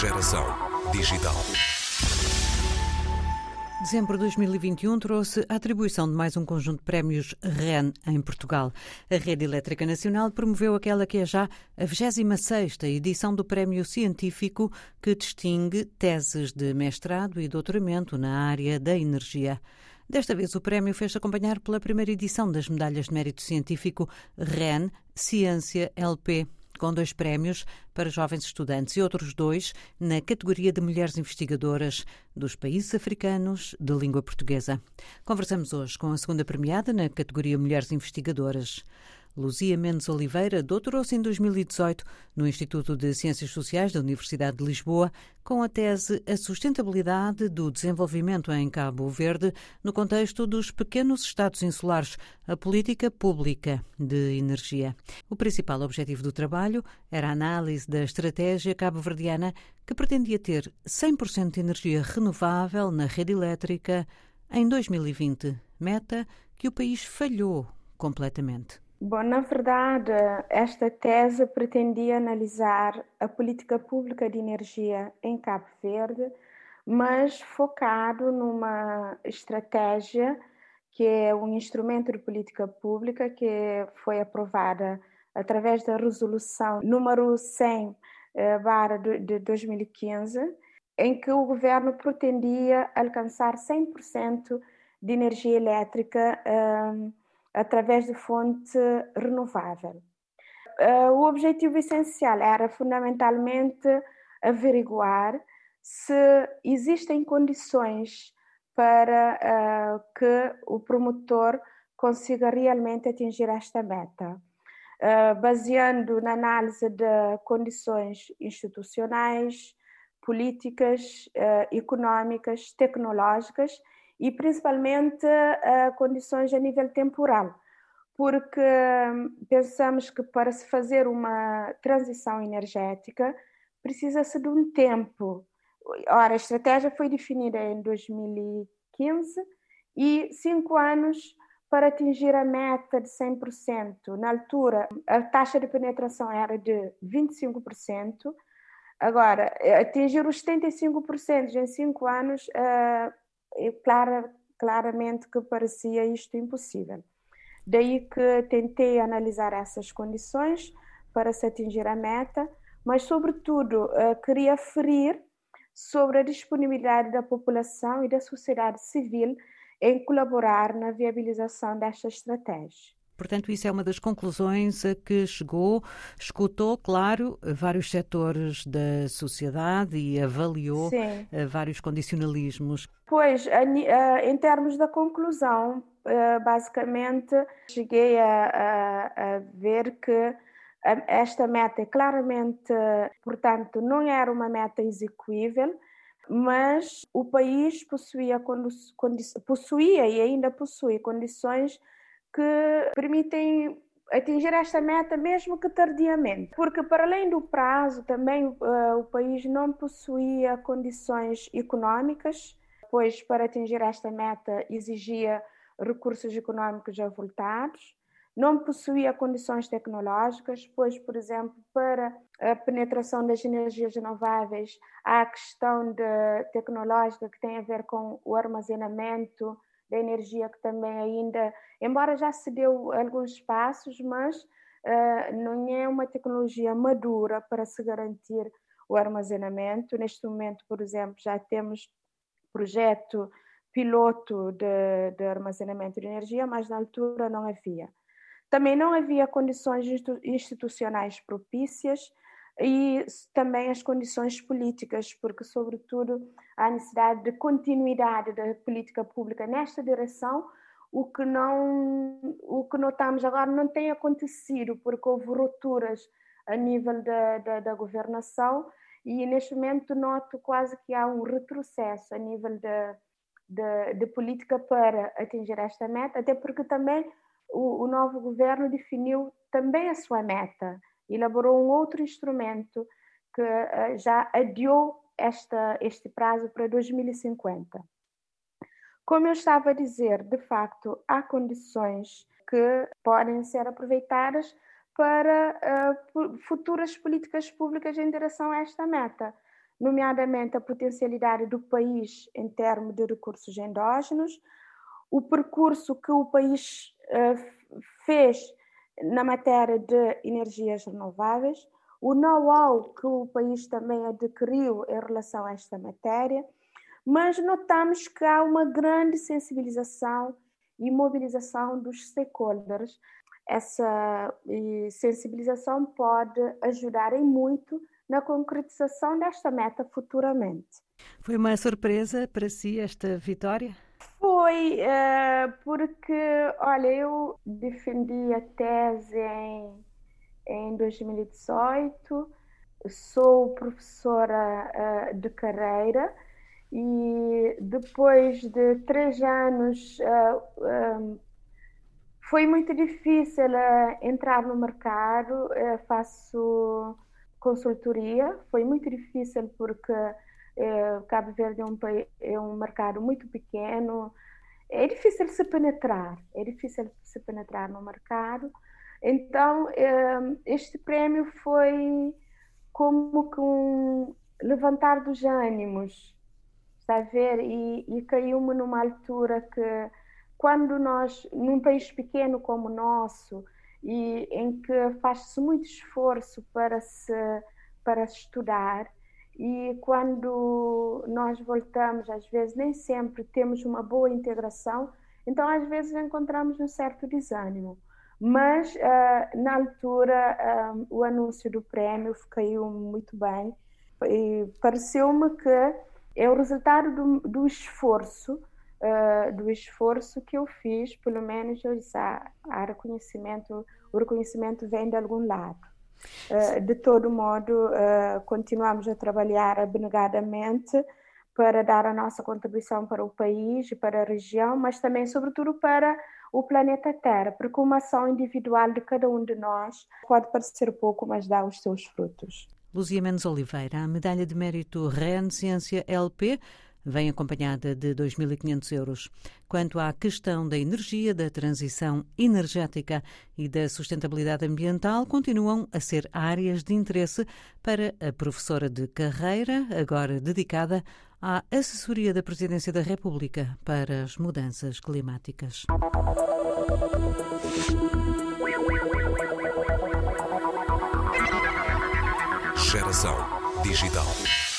Geração Digital. Dezembro de 2021 trouxe a atribuição de mais um conjunto de prémios REN em Portugal. A Rede Elétrica Nacional promoveu aquela que é já a 26ª edição do Prémio Científico que distingue teses de mestrado e doutoramento na área da energia. Desta vez, o prémio fez acompanhar pela primeira edição das Medalhas de Mérito Científico REN Ciência LP com dois prémios para jovens estudantes e outros dois na categoria de mulheres investigadoras dos países africanos de língua portuguesa. Conversamos hoje com a segunda premiada na categoria Mulheres Investigadoras. Luzia Mendes Oliveira doutorou-se em 2018 no Instituto de Ciências Sociais da Universidade de Lisboa com a tese A Sustentabilidade do Desenvolvimento em Cabo Verde no contexto dos pequenos estados insulares, a política pública de energia. O principal objetivo do trabalho era a análise da estratégia cabo-verdiana que pretendia ter 100% de energia renovável na rede elétrica em 2020, meta que o país falhou completamente. Bom, na verdade, esta tese pretendia analisar a política pública de energia em Cabo Verde, mas focado numa estratégia que é um instrumento de política pública que foi aprovada através da resolução número 100 eh, barra de 2015, em que o governo pretendia alcançar 100% de energia elétrica eh, através de fonte renovável. Uh, o objetivo essencial era fundamentalmente averiguar se existem condições para uh, que o promotor consiga realmente atingir esta meta, uh, baseando na análise de condições institucionais, políticas, económicas, tecnológicas e principalmente uh, condições a nível temporal, porque hum, pensamos que para se fazer uma transição energética precisa-se de um tempo. Ora, a estratégia foi definida em 2015 e cinco anos para atingir a meta de 100%. Na altura, a taxa de penetração era de 25%. Agora, atingir os 75% em cinco anos uh, clara, claramente que parecia isto impossível. Daí que tentei analisar essas condições para se atingir a meta, mas, sobretudo, eh, queria ferir sobre a disponibilidade da população e da sociedade civil em colaborar na viabilização desta estratégia. Portanto, isso é uma das conclusões a que chegou. Escutou, claro, vários setores da sociedade e avaliou Sim. Eh, vários condicionalismos. Pois, em termos da conclusão, eh, basicamente, cheguei a, a, a ver que esta meta é claramente, portanto, não era uma meta execuível, mas o país possuía, possuía e ainda possui condições que permitem atingir esta meta mesmo que tardiamente, porque para além do prazo também uh, o país não possuía condições econômicas, pois para atingir esta meta exigia recursos econômicos avultados, não possuía condições tecnológicas, pois, por exemplo, para a penetração das energias renováveis há a questão de, tecnológica que tem a ver com o armazenamento da energia que também ainda, embora já se deu alguns passos, mas uh, não é uma tecnologia madura para se garantir o armazenamento. Neste momento, por exemplo, já temos projeto piloto de, de armazenamento de energia, mas na altura não havia. Também não havia condições institucionais propícias e também as condições políticas, porque, sobretudo, há necessidade de continuidade da política pública nesta direção, o que não o que notamos agora não tem acontecido, porque houve rupturas a nível da, da, da governação e neste momento noto quase que há um retrocesso a nível de, de, de política para atingir esta meta, até porque também o, o novo governo definiu também a sua meta, elaborou um outro instrumento que uh, já adiou esta, este prazo para 2050. Como eu estava a dizer, de facto, há condições que podem ser aproveitadas para uh, futuras políticas públicas em direção a esta meta. nomeadamente a potencialidade do país em termos de recursos endógenos, o percurso que o país uh, fez na matéria de energias renováveis, o know-how que o país também adquiriu em relação a esta matéria, mas notamos que há uma grande sensibilização e mobilização dos stakeholders. Essa sensibilização pode ajudar em muito na concretização desta meta futuramente. Foi uma surpresa para si esta vitória? Foi, uh, porque, olha, eu defendi a tese em, em 2018, sou professora uh, de carreira e depois de três anos uh, um, foi muito difícil entrar no mercado, faço consultoria, foi muito difícil porque é, Cabo Verde é um, é um mercado muito pequeno, é difícil se penetrar, é difícil se penetrar no mercado. Então, é, este prémio foi como que um levantar dos ânimos, está a ver? E, e caiu-me numa altura que, quando nós, num país pequeno como o nosso, e em que faz-se muito esforço para se para estudar, e quando nós voltamos, às vezes nem sempre temos uma boa integração, então às vezes encontramos um certo desânimo. Mas uh, na altura uh, o anúncio do prémio caiu muito bem e pareceu-me que é o resultado do, do esforço uh, do esforço que eu fiz, pelo menos eu disse, ah, reconhecimento, o reconhecimento vem de algum lado. Uh, de todo modo, uh, continuamos a trabalhar abnegadamente para dar a nossa contribuição para o país e para a região, mas também, sobretudo, para o planeta Terra, porque uma ação individual de cada um de nós pode parecer pouco, mas dá os seus frutos. Luzia Menos Oliveira, a medalha de mérito REN Ciência LP vem acompanhada de 2.500 euros. Quanto à questão da energia, da transição energética e da sustentabilidade ambiental, continuam a ser áreas de interesse para a professora de carreira, agora dedicada à assessoria da Presidência da República para as mudanças climáticas. Geração Digital.